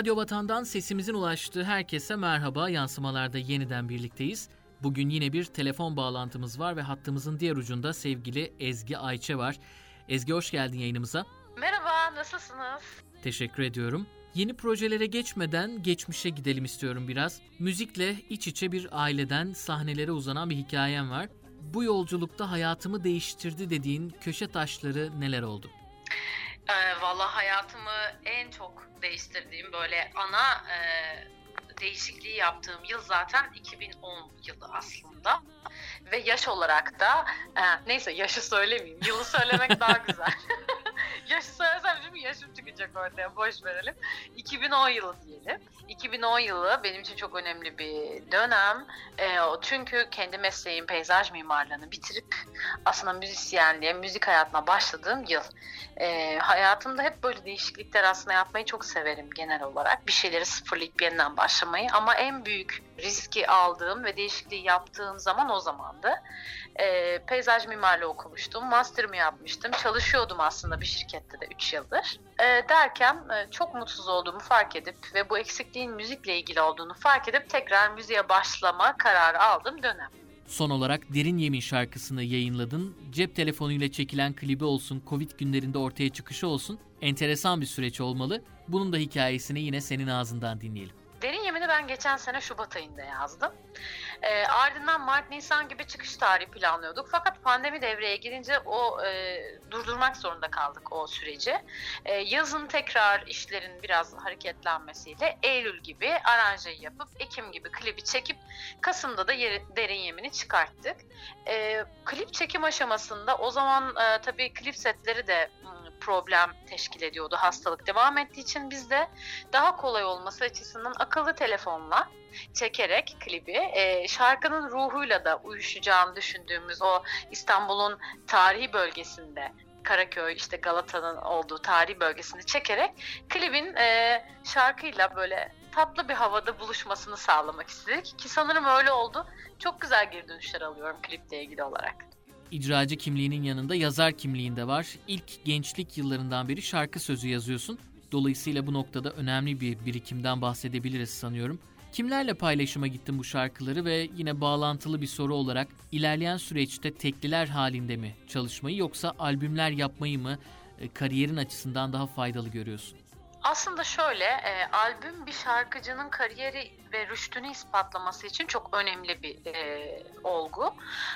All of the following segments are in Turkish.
Radyo Vatan'dan sesimizin ulaştığı herkese merhaba. Yansımalarda yeniden birlikteyiz. Bugün yine bir telefon bağlantımız var ve hattımızın diğer ucunda sevgili Ezgi Ayçe var. Ezgi hoş geldin yayınımıza. Merhaba, nasılsınız? Teşekkür ediyorum. Yeni projelere geçmeden geçmişe gidelim istiyorum biraz. Müzikle iç içe bir aileden sahnelere uzanan bir hikayem var. Bu yolculukta hayatımı değiştirdi dediğin köşe taşları neler oldu? Ee, Valla hayatımı en çok değiştirdiğim böyle ana e, değişikliği yaptığım yıl zaten 2010 yılı aslında. Ve yaş olarak da e, neyse yaşı söylemeyeyim. Yılı söylemek daha güzel. yaşı söylesem şimdi yaşım çıkacak ortaya. Boş verelim. 2010 yılı diyelim. 2010 yılı benim için çok önemli bir dönem. E, çünkü kendi mesleğim peyzaj mimarlığını bitirip aslında müzisyenliğe, müzik hayatına başladığım yıl. E, hayatımda hep böyle değişiklikler aslında yapmayı çok severim genel olarak. Bir şeyleri sıfırlayıp yeniden başlamayı ama en büyük riski aldığım ve değişikliği yaptığım zaman o zamandı. E, peyzaj mimarlığı okumuştum, master'ımı yapmıştım, çalışıyordum aslında bir şirkette de 3 yıldır. E, derken e, çok mutsuz olduğumu fark edip ve bu eksikliğin müzikle ilgili olduğunu fark edip tekrar müziğe başlama kararı aldım dönem. Son olarak Derin Yemin şarkısını yayınladın. Cep telefonuyla çekilen klibi olsun, Covid günlerinde ortaya çıkışı olsun. Enteresan bir süreç olmalı. Bunun da hikayesini yine senin ağzından dinleyelim. Derin Yemin'i ben geçen sene Şubat ayında yazdım. E, ardından Mart Nisan gibi çıkış tarihi planlıyorduk. Fakat pandemi devreye girince o e, durdurmak zorunda kaldık o süreci. E, yazın tekrar işlerin biraz hareketlenmesiyle Eylül gibi aranjeyi yapıp Ekim gibi klibi çekip Kasım'da da yeri, Derin Yemin'i çıkarttık. E, klip çekim aşamasında o zaman e, tabii klip setleri de problem teşkil ediyordu hastalık. Devam ettiği için biz de daha kolay olması açısından akıllı telefonla çekerek klibi e, şarkının ruhuyla da uyuşacağını düşündüğümüz o İstanbul'un tarihi bölgesinde Karaköy işte Galata'nın olduğu tarihi bölgesini çekerek klibin e, şarkıyla böyle tatlı bir havada buluşmasını sağlamak istedik. Ki sanırım öyle oldu. Çok güzel geri dönüşler alıyorum kliple ilgili olarak icracı kimliğinin yanında yazar kimliğinde var. İlk gençlik yıllarından beri şarkı sözü yazıyorsun. Dolayısıyla bu noktada önemli bir birikimden bahsedebiliriz sanıyorum. Kimlerle paylaşıma gittin bu şarkıları ve yine bağlantılı bir soru olarak ilerleyen süreçte tekliler halinde mi çalışmayı yoksa albümler yapmayı mı e, kariyerin açısından daha faydalı görüyorsun? Aslında şöyle, e, albüm bir şarkıcının kariyeri ve rüştünü ispatlaması için çok önemli bir e, olgu.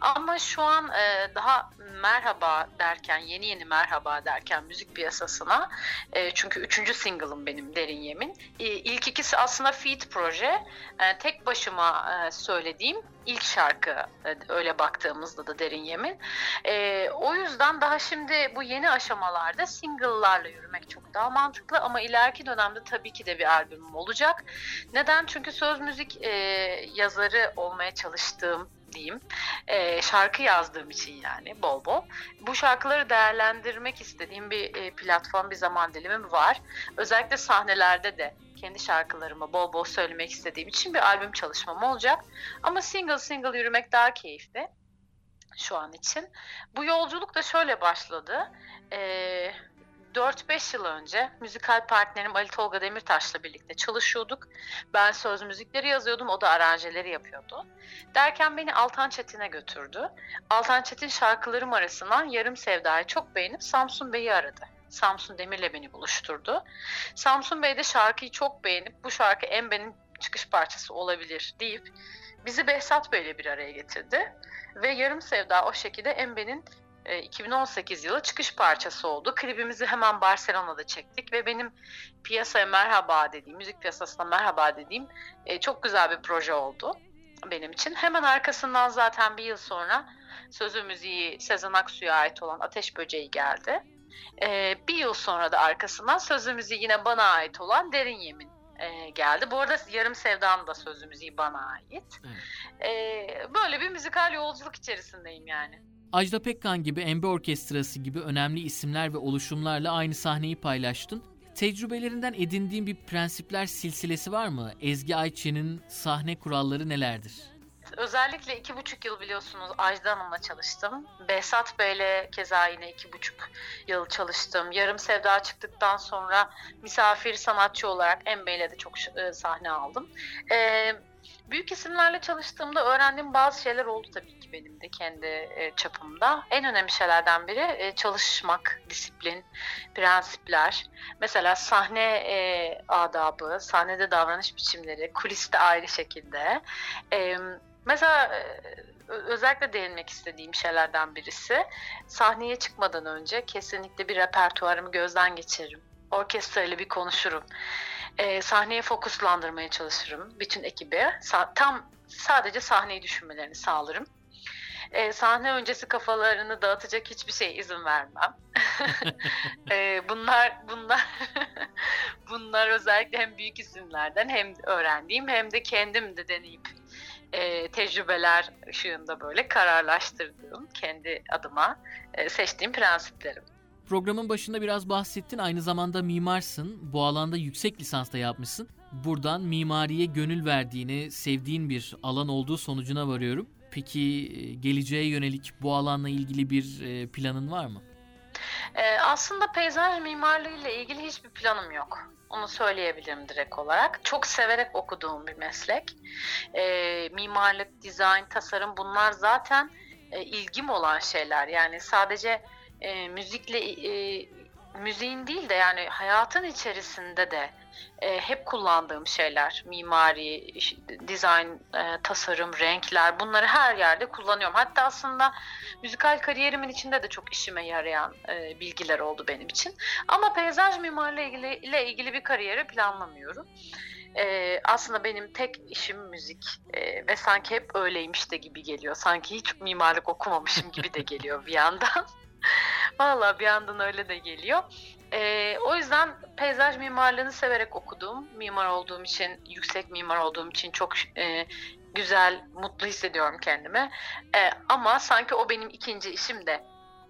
Ama şu an e, daha merhaba derken, yeni yeni merhaba derken müzik piyasasına, e, çünkü üçüncü single'ım benim Derin Yemin. E, ilk ikisi aslında feat proje. E, tek başıma e, söylediğim ilk şarkı e, öyle baktığımızda da Derin Yemin. E, o yüzden daha şimdi bu yeni aşamalarda single'larla yürümek çok daha mantıklı ama ileriki dönemde tabii ki de bir albümüm olacak. Neden? Çünkü söz müzik e, yazarı olmaya çalıştığım diyeyim. E, şarkı yazdığım için yani bol bol. Bu şarkıları değerlendirmek istediğim bir e, platform, bir zaman dilimim var. Özellikle sahnelerde de kendi şarkılarımı bol bol söylemek istediğim için bir albüm çalışmam olacak. Ama single single yürümek daha keyifli şu an için. Bu yolculuk da şöyle başladı. Ee, 4-5 yıl önce müzikal partnerim Ali Tolga Demirtaş'la birlikte çalışıyorduk. Ben söz müzikleri yazıyordum, o da aranjeleri yapıyordu. Derken beni Altan Çetin'e götürdü. Altan Çetin şarkılarım arasından Yarım Sevda'yı çok beğenip Samsun Bey'i aradı. Samsun Demir'le beni buluşturdu. Samsun Bey de şarkıyı çok beğenip bu şarkı Embe'nin çıkış parçası olabilir deyip bizi Behzat Bey'le bir araya getirdi. Ve Yarım Sevda o şekilde Embe'nin 2018 e, yılı çıkış parçası oldu. Klibimizi hemen Barcelona'da çektik ve benim piyasaya merhaba dediğim, müzik piyasasına merhaba dediğim e, çok güzel bir proje oldu benim için. Hemen arkasından zaten bir yıl sonra sözü müziği Sezen Aksu'ya ait olan Ateş Böceği geldi. E, bir yıl sonra da arkasından sözü müziği yine bana ait olan Derin Yemin geldi. Bu arada Yarım Sevda'nın da sözü müziği bana ait. Evet. böyle bir müzikal yolculuk içerisindeyim yani. Ajda Pekkan gibi Embe Orkestrası gibi önemli isimler ve oluşumlarla aynı sahneyi paylaştın. Tecrübelerinden edindiğin bir prensipler silsilesi var mı? Ezgi Ayçi'nin sahne kuralları nelerdir? Özellikle iki buçuk yıl biliyorsunuz Ajda Hanım'la çalıştım. Behzat Bey'le keza yine iki buçuk yıl çalıştım. Yarım Sevda çıktıktan sonra misafir sanatçı olarak Embe'yle de çok e, sahne aldım. E, büyük isimlerle çalıştığımda öğrendiğim bazı şeyler oldu tabii ki benim de kendi e, çapımda. En önemli şeylerden biri e, çalışmak, disiplin, prensipler. Mesela sahne adabı, sahnede davranış biçimleri, kuliste ayrı şekilde. E, mesela e, özellikle değinmek istediğim şeylerden birisi sahneye çıkmadan önce kesinlikle bir repertuarımı gözden geçiririm. Orkestra ile bir konuşurum e, sahneye fokuslandırmaya çalışırım bütün ekibi. Sa- tam sadece sahneyi düşünmelerini sağlarım. E, sahne öncesi kafalarını dağıtacak hiçbir şey izin vermem. e, bunlar bunlar bunlar özellikle hem büyük isimlerden hem öğrendiğim hem de kendim de deneyip e, tecrübeler ışığında böyle kararlaştırdığım kendi adıma e, seçtiğim prensiplerim. Programın başında biraz bahsettin. Aynı zamanda mimarsın. Bu alanda yüksek lisans da yapmışsın. Buradan mimariye gönül verdiğini, sevdiğin bir alan olduğu sonucuna varıyorum. Peki e, geleceğe yönelik bu alanla ilgili bir e, planın var mı? Ee, aslında peyzaj mimarlığı ile ilgili hiçbir planım yok. Onu söyleyebilirim direkt olarak. Çok severek okuduğum bir meslek. Ee, mimarlık, dizayn, tasarım bunlar zaten e, ilgim olan şeyler. Yani sadece e, müzikle e, müziğin değil de yani hayatın içerisinde de e, hep kullandığım şeyler. Mimari, dizayn, e, tasarım, renkler bunları her yerde kullanıyorum. Hatta aslında müzikal kariyerimin içinde de çok işime yarayan e, bilgiler oldu benim için. Ama peyzaj mimarlığı ilgili, ile ilgili bir kariyeri planlamıyorum. Ee, aslında benim tek işim müzik ee, ve sanki hep öyleymiş de gibi geliyor. Sanki hiç mimarlık okumamışım gibi de geliyor bir yandan. Valla bir yandan öyle de geliyor. Ee, o yüzden peyzaj mimarlığını severek okudum. Mimar olduğum için, yüksek mimar olduğum için çok e, güzel, mutlu hissediyorum kendimi. E, ama sanki o benim ikinci işim de.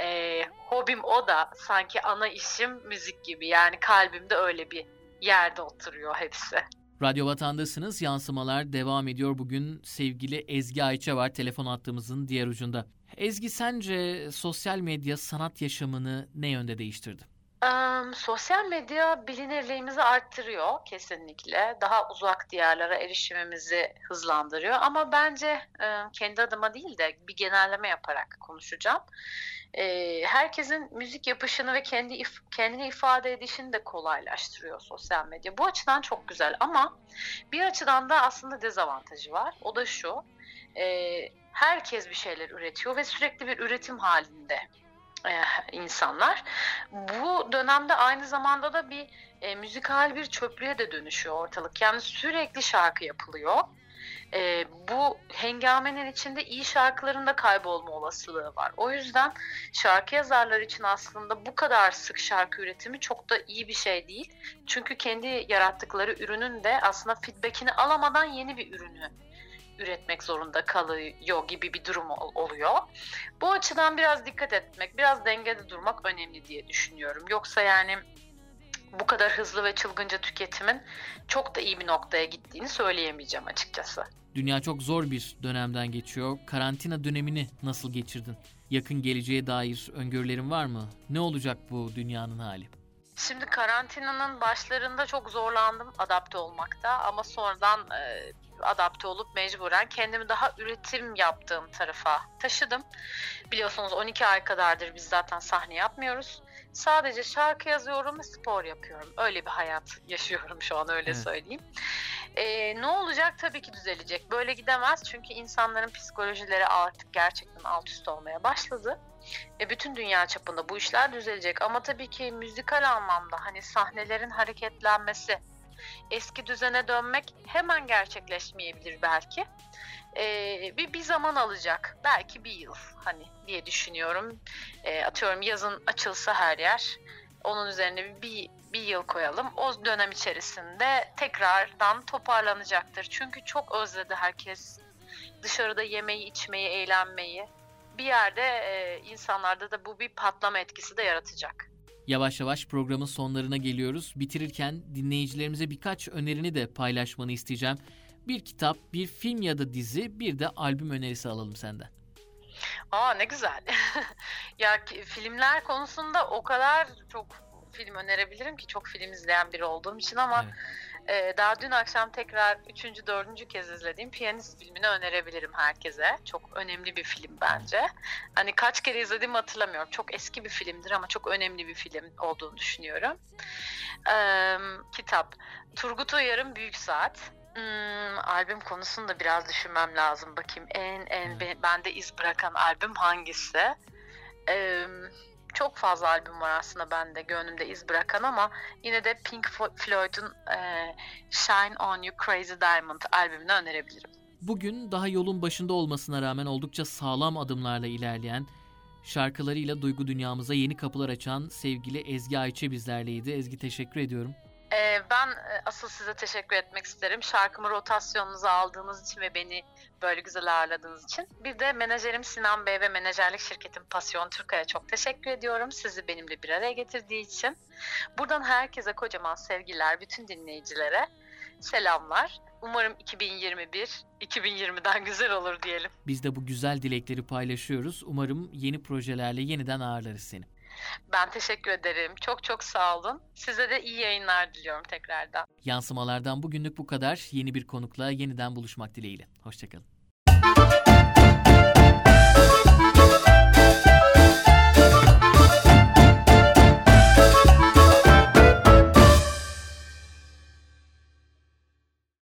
E, hobim o da sanki ana işim müzik gibi. Yani kalbimde öyle bir yerde oturuyor hepsi. Radyo Vatan'dasınız. Yansımalar devam ediyor. Bugün sevgili Ezgi Ayça var telefon attığımızın diğer ucunda. Ezgi sence sosyal medya sanat yaşamını ne yönde değiştirdi? Um, sosyal medya bilinirliğimizi arttırıyor kesinlikle. Daha uzak diyarlara erişimimizi hızlandırıyor. Ama bence um, kendi adıma değil de bir genelleme yaparak konuşacağım. E, herkesin müzik yapışını ve kendi if, kendini ifade edişini de kolaylaştırıyor sosyal medya. Bu açıdan çok güzel ama bir açıdan da aslında dezavantajı var. O da şu. E, herkes bir şeyler üretiyor ve sürekli bir üretim halinde e, insanlar. Bu dönemde aynı zamanda da bir e, müzikal bir çöplüğe de dönüşüyor ortalık. Yani sürekli şarkı yapılıyor. E, bu hengamenin içinde iyi şarkıların da kaybolma olasılığı var. O yüzden şarkı yazarlar için aslında bu kadar sık şarkı üretimi çok da iyi bir şey değil. Çünkü kendi yarattıkları ürünün de aslında feedbackini alamadan yeni bir ürünü üretmek zorunda kalıyor gibi bir durum oluyor. Bu açıdan biraz dikkat etmek, biraz dengede durmak önemli diye düşünüyorum. Yoksa yani bu kadar hızlı ve çılgınca tüketimin çok da iyi bir noktaya gittiğini söyleyemeyeceğim açıkçası. Dünya çok zor bir dönemden geçiyor. Karantina dönemini nasıl geçirdin? Yakın geleceğe dair öngörülerin var mı? Ne olacak bu dünyanın hali? Şimdi karantinanın başlarında çok zorlandım adapte olmakta ama sonradan adapte olup mecburen kendimi daha üretim yaptığım tarafa taşıdım. Biliyorsunuz 12 ay kadardır biz zaten sahne yapmıyoruz. Sadece şarkı yazıyorum ve spor yapıyorum. Öyle bir hayat yaşıyorum şu an öyle söyleyeyim. Ee, ne olacak tabii ki düzelecek. Böyle gidemez çünkü insanların psikolojileri artık gerçekten alt üst olmaya başladı. Ve bütün dünya çapında bu işler düzelecek. Ama tabii ki müzikal anlamda hani sahnelerin hareketlenmesi, eski düzene dönmek hemen gerçekleşmeyebilir belki. Ee, bir, bir zaman alacak. Belki bir yıl hani diye düşünüyorum. Ee, atıyorum yazın açılsa her yer. Onun üzerine bir, bir yıl koyalım. O dönem içerisinde tekrardan toparlanacaktır. Çünkü çok özledi herkes dışarıda yemeği, içmeyi, eğlenmeyi. Bir yerde e, insanlarda da bu bir patlama etkisi de yaratacak. Yavaş yavaş programın sonlarına geliyoruz. Bitirirken dinleyicilerimize birkaç önerini de paylaşmanı isteyeceğim. Bir kitap, bir film ya da dizi, bir de albüm önerisi alalım senden. Aa ne güzel. ya filmler konusunda o kadar çok film önerebilirim ki çok film izleyen biri olduğum için ama evet. Ee, daha dün akşam tekrar üçüncü, dördüncü kez izlediğim Piyanist filmini önerebilirim herkese. Çok önemli bir film bence. Hani kaç kere izlediğimi hatırlamıyorum. Çok eski bir filmdir ama çok önemli bir film olduğunu düşünüyorum. Ee, kitap. Turgut Uyar'ın Büyük Saat. Hmm, albüm konusunda biraz düşünmem lazım. Bakayım en en bende iz bırakan albüm hangisi? Ee, çok fazla albüm var aslında bende gönlümde iz bırakan ama yine de Pink Floyd'un e, Shine On You Crazy Diamond albümünü önerebilirim. Bugün daha yolun başında olmasına rağmen oldukça sağlam adımlarla ilerleyen, şarkılarıyla duygu dünyamıza yeni kapılar açan sevgili Ezgi Ayçe bizlerleydi. Ezgi teşekkür ediyorum. Ee, ben e, asıl size teşekkür etmek isterim. Şarkımı rotasyonunuza aldığınız için ve beni böyle güzel ağırladığınız için. Bir de menajerim Sinan Bey ve menajerlik şirketim Pasyon Türkaya çok teşekkür ediyorum. Sizi benimle bir araya getirdiği için. Buradan herkese kocaman sevgiler, bütün dinleyicilere selamlar. Umarım 2021 2020'den güzel olur diyelim. Biz de bu güzel dilekleri paylaşıyoruz. Umarım yeni projelerle yeniden ağırlarız seni. Ben teşekkür ederim. Çok çok sağ olun. Size de iyi yayınlar diliyorum tekrardan. Yansımalardan bugünlük bu kadar. Yeni bir konukla yeniden buluşmak dileğiyle. Hoşçakalın.